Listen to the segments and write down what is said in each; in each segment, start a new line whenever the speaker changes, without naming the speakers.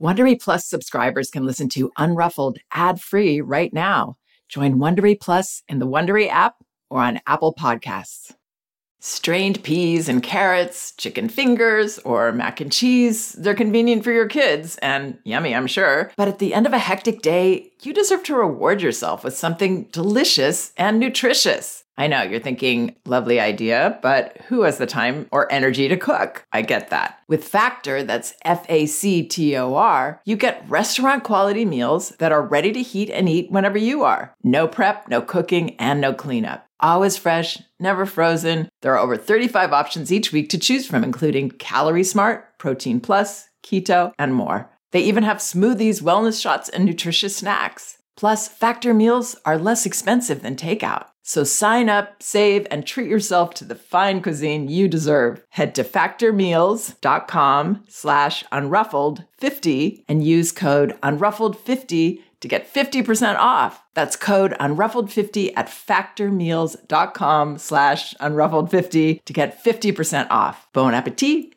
Wondery Plus subscribers can listen to Unruffled ad-free right now. Join Wondery Plus in the Wondery app or on Apple Podcasts. Strained peas and carrots, chicken fingers, or mac and cheese, they're convenient for your kids and yummy, I'm sure. But at the end of a hectic day, you deserve to reward yourself with something delicious and nutritious. I know you're thinking, lovely idea, but who has the time or energy to cook? I get that. With Factor, that's F A C T O R, you get restaurant quality meals that are ready to heat and eat whenever you are. No prep, no cooking, and no cleanup. Always fresh, never frozen. There are over 35 options each week to choose from, including Calorie Smart, Protein Plus, Keto, and more. They even have smoothies, wellness shots, and nutritious snacks. Plus, Factor meals are less expensive than takeout. So sign up, save, and treat yourself to the fine cuisine you deserve. Head to factormeals.com slash unruffled50 and use code unruffled50 to get 50% off. That's code unruffled50 at factormeals.com slash unruffled50 to get 50% off. Bon appetit!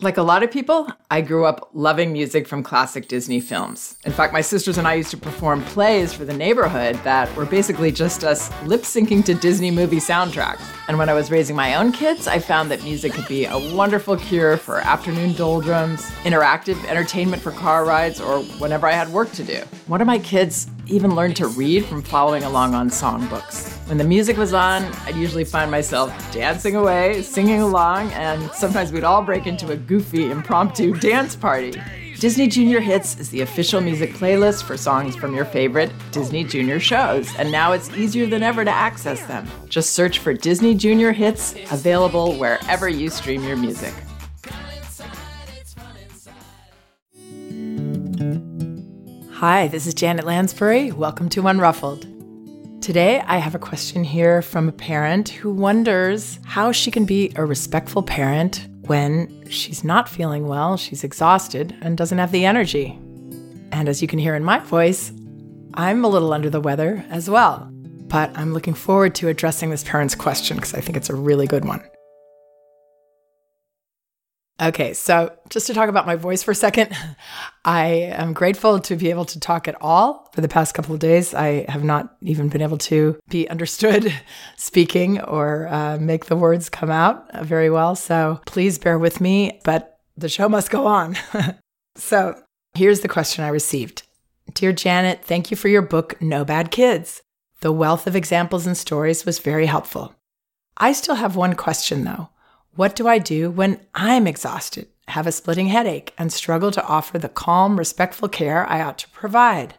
Like a lot of people, I grew up loving music from classic Disney films. In fact, my sisters and I used to perform plays for the neighborhood that were basically just us lip syncing to Disney movie soundtracks. And when I was raising my own kids, I found that music could be a wonderful cure for afternoon doldrums, interactive entertainment for car rides, or whenever I had work to do. One of my kids even learned to read from following along on songbooks. When the music was on, I'd usually find myself dancing away, singing along, and sometimes we'd all break into a goofy, impromptu dance party. Disney Junior Hits is the official music playlist for songs from your favorite Disney Junior shows, and now it's easier than ever to access them. Just search for Disney Junior Hits, available wherever you stream your music. Hi, this is Janet Lansbury. Welcome to Unruffled. Today, I have a question here from a parent who wonders how she can be a respectful parent when she's not feeling well, she's exhausted, and doesn't have the energy. And as you can hear in my voice, I'm a little under the weather as well. But I'm looking forward to addressing this parent's question because I think it's a really good one. Okay, so just to talk about my voice for a second, I am grateful to be able to talk at all. For the past couple of days, I have not even been able to be understood speaking or uh, make the words come out very well. So please bear with me, but the show must go on. so here's the question I received Dear Janet, thank you for your book, No Bad Kids. The wealth of examples and stories was very helpful. I still have one question though. What do I do when I'm exhausted, have a splitting headache, and struggle to offer the calm, respectful care I ought to provide?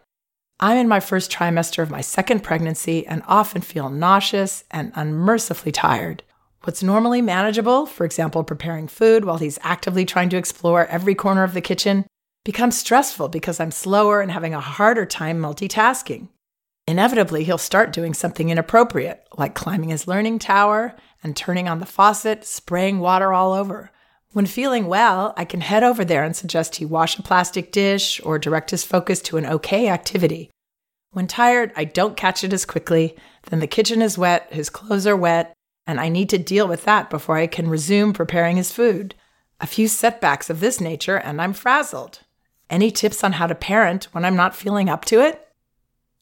I'm in my first trimester of my second pregnancy and often feel nauseous and unmercifully tired. What's normally manageable, for example, preparing food while he's actively trying to explore every corner of the kitchen, becomes stressful because I'm slower and having a harder time multitasking. Inevitably, he'll start doing something inappropriate, like climbing his learning tower and turning on the faucet, spraying water all over. When feeling well, I can head over there and suggest he wash a plastic dish or direct his focus to an okay activity. When tired, I don't catch it as quickly. Then the kitchen is wet, his clothes are wet, and I need to deal with that before I can resume preparing his food. A few setbacks of this nature, and I'm frazzled. Any tips on how to parent when I'm not feeling up to it?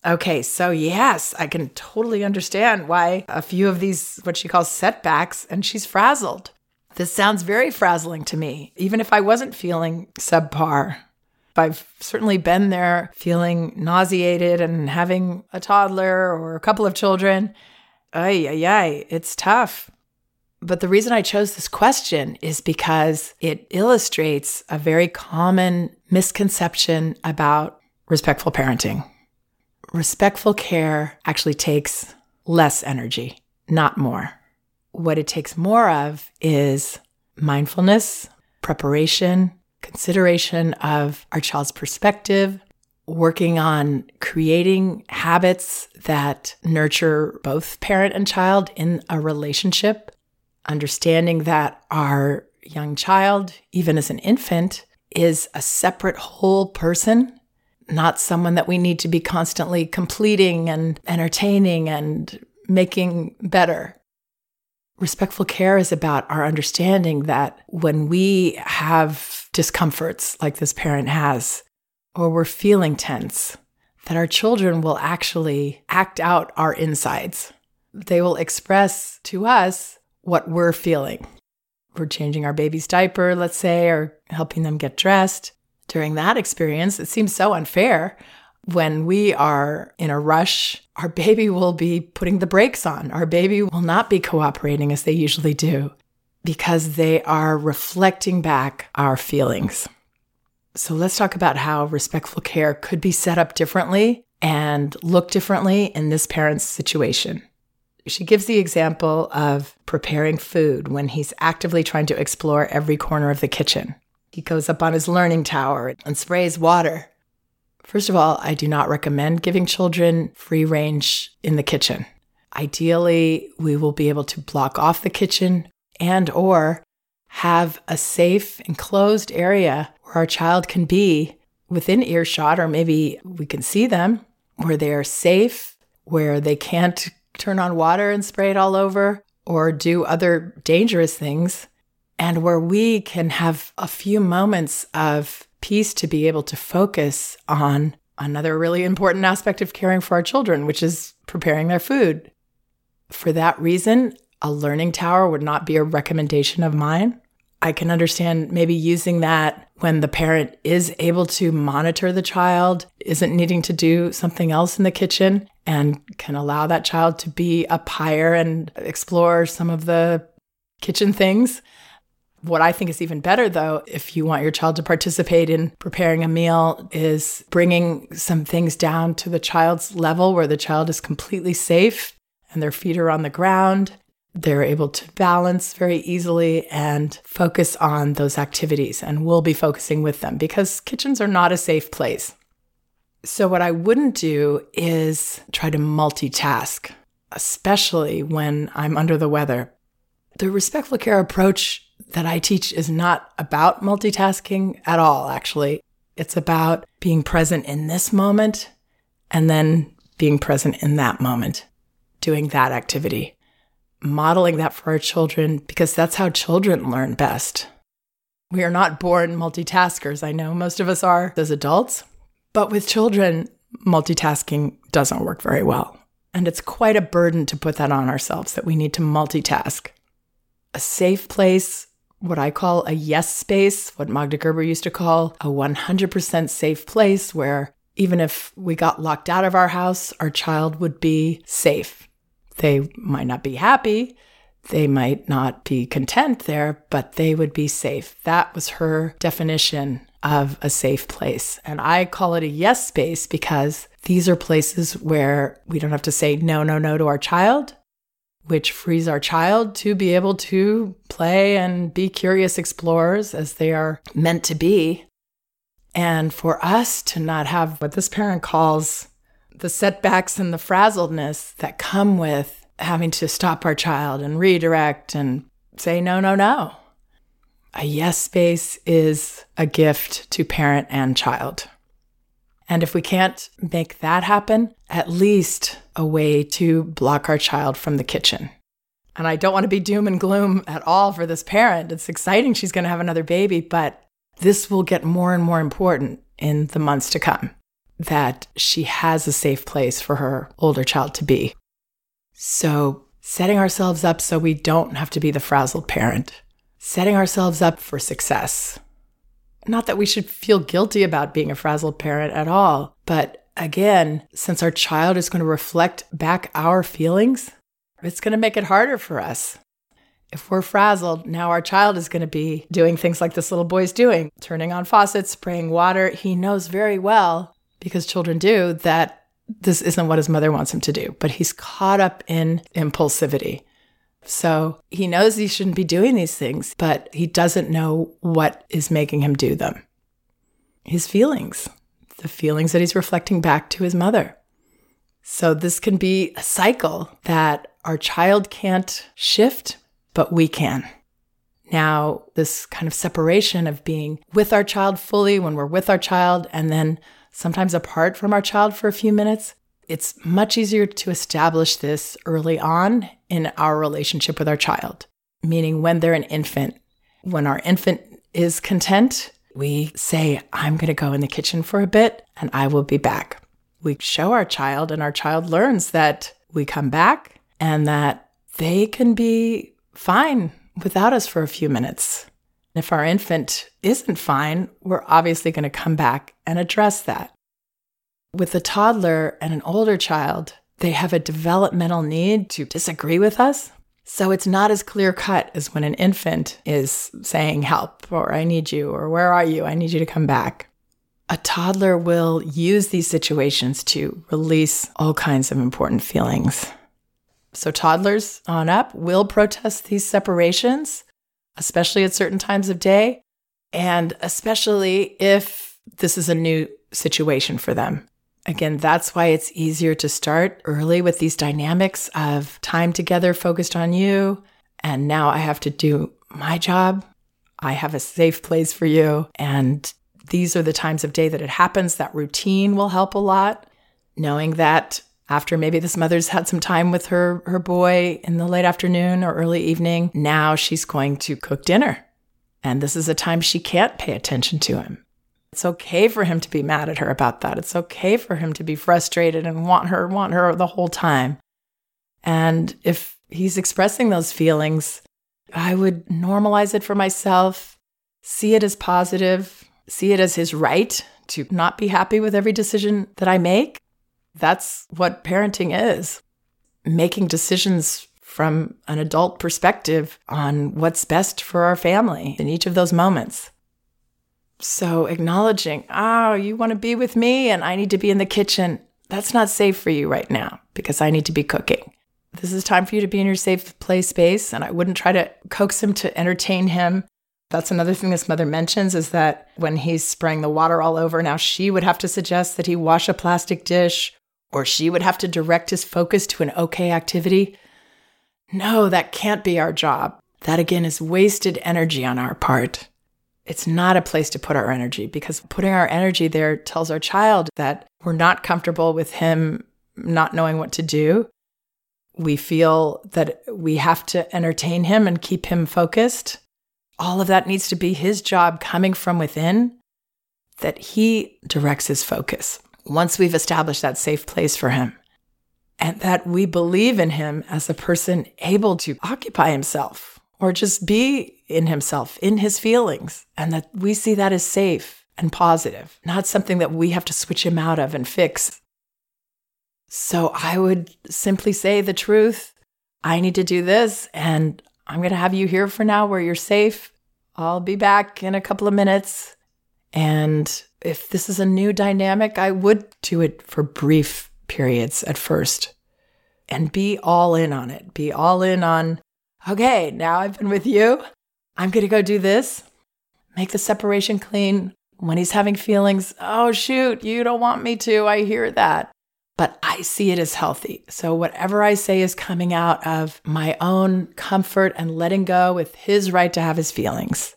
Okay, so yes, I can totally understand why a few of these, what she calls setbacks, and she's frazzled. This sounds very frazzling to me, even if I wasn't feeling subpar. I've certainly been there feeling nauseated and having a toddler or a couple of children. Ay, ay, ay, it's tough. But the reason I chose this question is because it illustrates a very common misconception about respectful parenting respectful care actually takes less energy, not more. What it takes more of is mindfulness, preparation, consideration of our child's perspective, working on creating habits that nurture both parent and child in a relationship, understanding that our young child, even as an infant, is a separate whole person not someone that we need to be constantly completing and entertaining and making better. Respectful care is about our understanding that when we have discomforts like this parent has, or we're feeling tense, that our children will actually act out our insides. They will express to us what we're feeling. We're changing our baby's diaper, let's say, or helping them get dressed. During that experience, it seems so unfair. When we are in a rush, our baby will be putting the brakes on. Our baby will not be cooperating as they usually do because they are reflecting back our feelings. So let's talk about how respectful care could be set up differently and look differently in this parent's situation. She gives the example of preparing food when he's actively trying to explore every corner of the kitchen. He goes up on his learning tower and sprays water. First of all, I do not recommend giving children free range in the kitchen. Ideally, we will be able to block off the kitchen and or have a safe enclosed area where our child can be within earshot or maybe we can see them where they are safe, where they can't turn on water and spray it all over or do other dangerous things, and where we can have a few moments of peace to be able to focus on another really important aspect of caring for our children, which is preparing their food. For that reason, a learning tower would not be a recommendation of mine. I can understand maybe using that when the parent is able to monitor the child, isn't needing to do something else in the kitchen, and can allow that child to be up higher and explore some of the kitchen things. What I think is even better, though, if you want your child to participate in preparing a meal, is bringing some things down to the child's level where the child is completely safe and their feet are on the ground. They're able to balance very easily and focus on those activities. And we'll be focusing with them because kitchens are not a safe place. So, what I wouldn't do is try to multitask, especially when I'm under the weather. The respectful care approach that I teach is not about multitasking at all, actually. It's about being present in this moment and then being present in that moment, doing that activity, modeling that for our children, because that's how children learn best. We are not born multitaskers. I know most of us are as adults, but with children, multitasking doesn't work very well. And it's quite a burden to put that on ourselves that we need to multitask. A safe place, what I call a yes space, what Magda Gerber used to call a 100% safe place where even if we got locked out of our house, our child would be safe. They might not be happy, they might not be content there, but they would be safe. That was her definition of a safe place. And I call it a yes space because these are places where we don't have to say no, no, no to our child, which frees our child to be able to play and be curious explorers as they are meant to be. And for us to not have what this parent calls the setbacks and the frazzledness that come with having to stop our child and redirect and say, no, no, no. A yes space is a gift to parent and child. And if we can't make that happen, at least a way to block our child from the kitchen. And I don't want to be doom and gloom at all for this parent. It's exciting she's going to have another baby, but this will get more and more important in the months to come that she has a safe place for her older child to be. So, setting ourselves up so we don't have to be the frazzled parent setting ourselves up for success. Not that we should feel guilty about being a frazzled parent at all, but again, since our child is going to reflect back our feelings, it's going to make it harder for us. If we're frazzled, now our child is going to be doing things like this little boy's doing, turning on faucets, spraying water. He knows very well, because children do, that this isn't what his mother wants him to do, but he's caught up in impulsivity. So he knows he shouldn't be doing these things, but he doesn't know what is making him do them. His feelings, the feelings that he's reflecting back to his mother. So this can be a cycle that our child can't shift, but we can. Now, this kind of separation of being with our child fully when we're with our child and then sometimes apart from our child for a few minutes, it's much easier to establish this early on in our relationship with our child, meaning when they're an infant. When our infant is content, we say, I'm going to go in the kitchen for a bit and I will be back. We show our child, and our child learns that we come back and that they can be fine without us for a few minutes. If our infant isn't fine, we're obviously going to come back and address that. With a toddler and an older child, they have a developmental need to disagree with us so it's not as clear cut as when an infant is saying, Help, or I need you, or Where are you? I need you to come back. A toddler will use these situations to release all kinds of important feelings. So, toddlers on up will protest these separations, especially at certain times of day, and especially if this is a new situation for them. Again, that's why it's easier to start early with these dynamics of time together focused on you. And now I have to do my job. I have a safe place for you. And these are the times of day that it happens. That routine will help a lot. Knowing that after maybe this mother's had some time with her, her boy in the late afternoon or early evening, now she's going to cook dinner. And this is a time she can't pay attention to him. It's okay for him to be mad at her about that. It's okay for him to be frustrated and want her, want her the whole time. And if he's expressing those feelings, I would normalize it for myself, see it as positive, see it as his right to not be happy with every decision that I make. That's what parenting is making decisions from an adult perspective on what's best for our family in each of those moments. So acknowledging, oh, you want to be with me and I need to be in the kitchen. That's not safe for you right now because I need to be cooking. This is time for you to be in your safe play space. And I wouldn't try to coax him to entertain him. That's another thing this mother mentions is that when he's spraying the water all over, now she would have to suggest that he wash a plastic dish or she would have to direct his focus to an okay activity. No, that can't be our job. That again is wasted energy on our part it's not a place to put our energy because putting our energy there tells our child that we're not comfortable with him not knowing what to do. We feel that we have to entertain him and keep him focused. All of that needs to be his job coming from within, that he directs his focus once we've established that safe place for him. And that we believe in him as a person able to occupy himself or just be in himself, in his feelings, and that we see that as safe and positive, not something that we have to switch him out of and fix. So I would simply say the truth. I need to do this, and I'm going to have you here for now where you're safe. I'll be back in a couple of minutes. And if this is a new dynamic, I would do it for brief periods at first and be all in on it. Be all in on, okay, now I've been with you. I'm going to go do this, make the separation clean. When he's having feelings, oh, shoot, you don't want me to. I hear that. But I see it as healthy. So whatever I say is coming out of my own comfort and letting go with his right to have his feelings.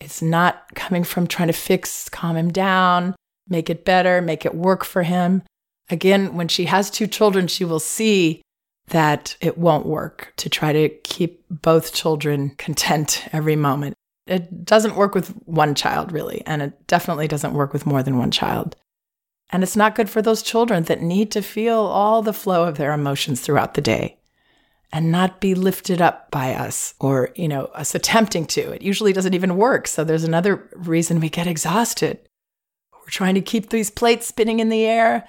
It's not coming from trying to fix, calm him down, make it better, make it work for him. Again, when she has two children, she will see that it won't work to try to keep both children content every moment. It doesn't work with one child, really, and it definitely doesn't work with more than one child. And it's not good for those children that need to feel all the flow of their emotions throughout the day and not be lifted up by us or, you know, us attempting to. It usually doesn't even work. So there's another reason we get exhausted. We're trying to keep these plates spinning in the air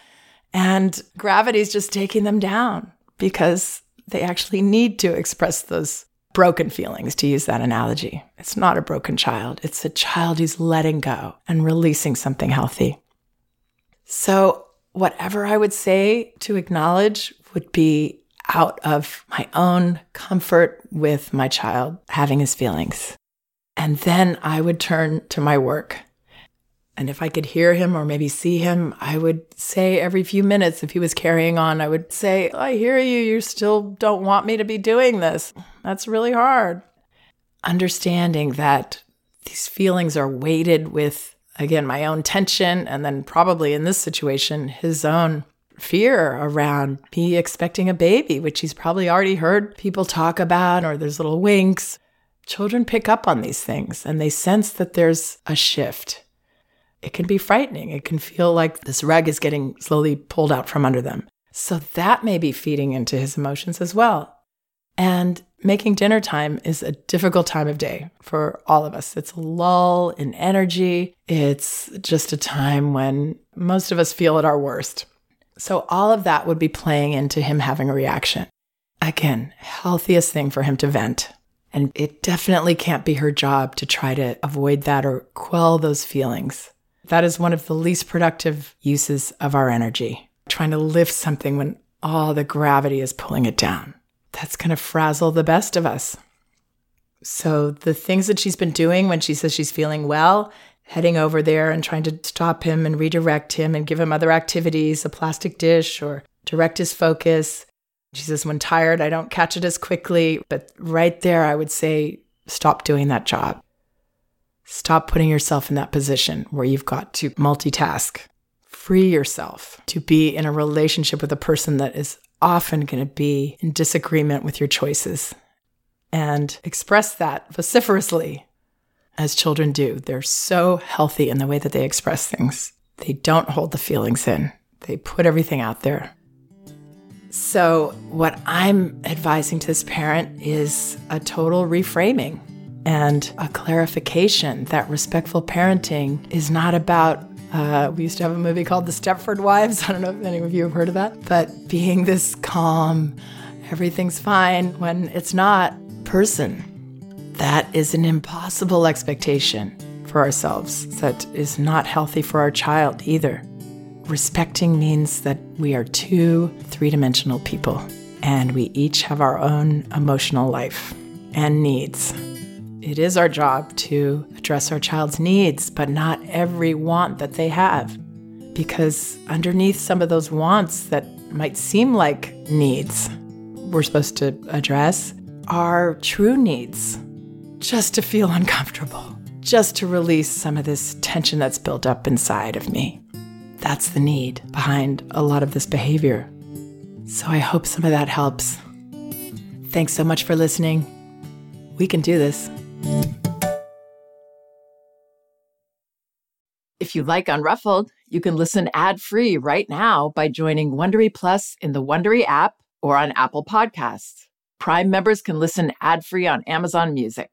and gravity's just taking them down because they actually need to express those broken feelings, to use that analogy. It's not a broken child, it's a child who's letting go and releasing something healthy. So, whatever I would say to acknowledge would be out of my own comfort with my child having his feelings. And then I would turn to my work and if I could hear him or maybe see him, I would say every few minutes, if he was carrying on, I would say, I hear you. You still don't want me to be doing this. That's really hard. Understanding that these feelings are weighted with, again, my own tension, and then probably in this situation, his own fear around me expecting a baby, which he's probably already heard people talk about, or there's little winks. Children pick up on these things and they sense that there's a shift. It can be frightening. It can feel like this rug is getting slowly pulled out from under them. So that may be feeding into his emotions as well. And making dinner time is a difficult time of day for all of us. It's a lull in energy. It's just a time when most of us feel at our worst. So all of that would be playing into him having a reaction. Again, healthiest thing for him to vent. And it definitely can't be her job to try to avoid that or quell those feelings. That is one of the least productive uses of our energy, trying to lift something when all the gravity is pulling it down that's going to frazzle the best of us. So, the things that she's been doing when she says she's feeling well, heading over there and trying to stop him and redirect him and give him other activities, a plastic dish, or direct his focus. She says, when tired, I don't catch it as quickly. But right there, I would say, stop doing that job. Stop putting yourself in that position where you've got to multitask. Free yourself to be in a relationship with a person that is often going to be in disagreement with your choices and express that vociferously as children do. They're so healthy in the way that they express things. They don't hold the feelings in, they put everything out there. So, what I'm advising to this parent is a total reframing and a clarification that respectful parenting is not about uh, we used to have a movie called The Stepford Wives. I don't know if any of you have heard of that. But being this calm, everything's fine when it's not person, that is an impossible expectation for ourselves that is not healthy for our child either. Respecting means that we are two three dimensional people and we each have our own emotional life and needs. It is our job to address our child's needs, but not every want that they have. Because underneath some of those wants that might seem like needs we're supposed to address are true needs just to feel uncomfortable, just to release some of this tension that's built up inside of me. That's the need behind a lot of this behavior. So I hope some of that helps. Thanks so much for listening. We can do this. If you like Unruffled, you can listen ad-free right now by joining Wondery Plus in the Wondery app or on Apple Podcasts. Prime members can listen ad-free on Amazon Music.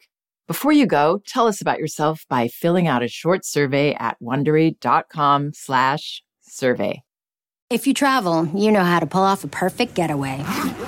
Before you go, tell us about yourself by filling out a short survey at wondery.com/survey.
If you travel, you know how to pull off a perfect getaway.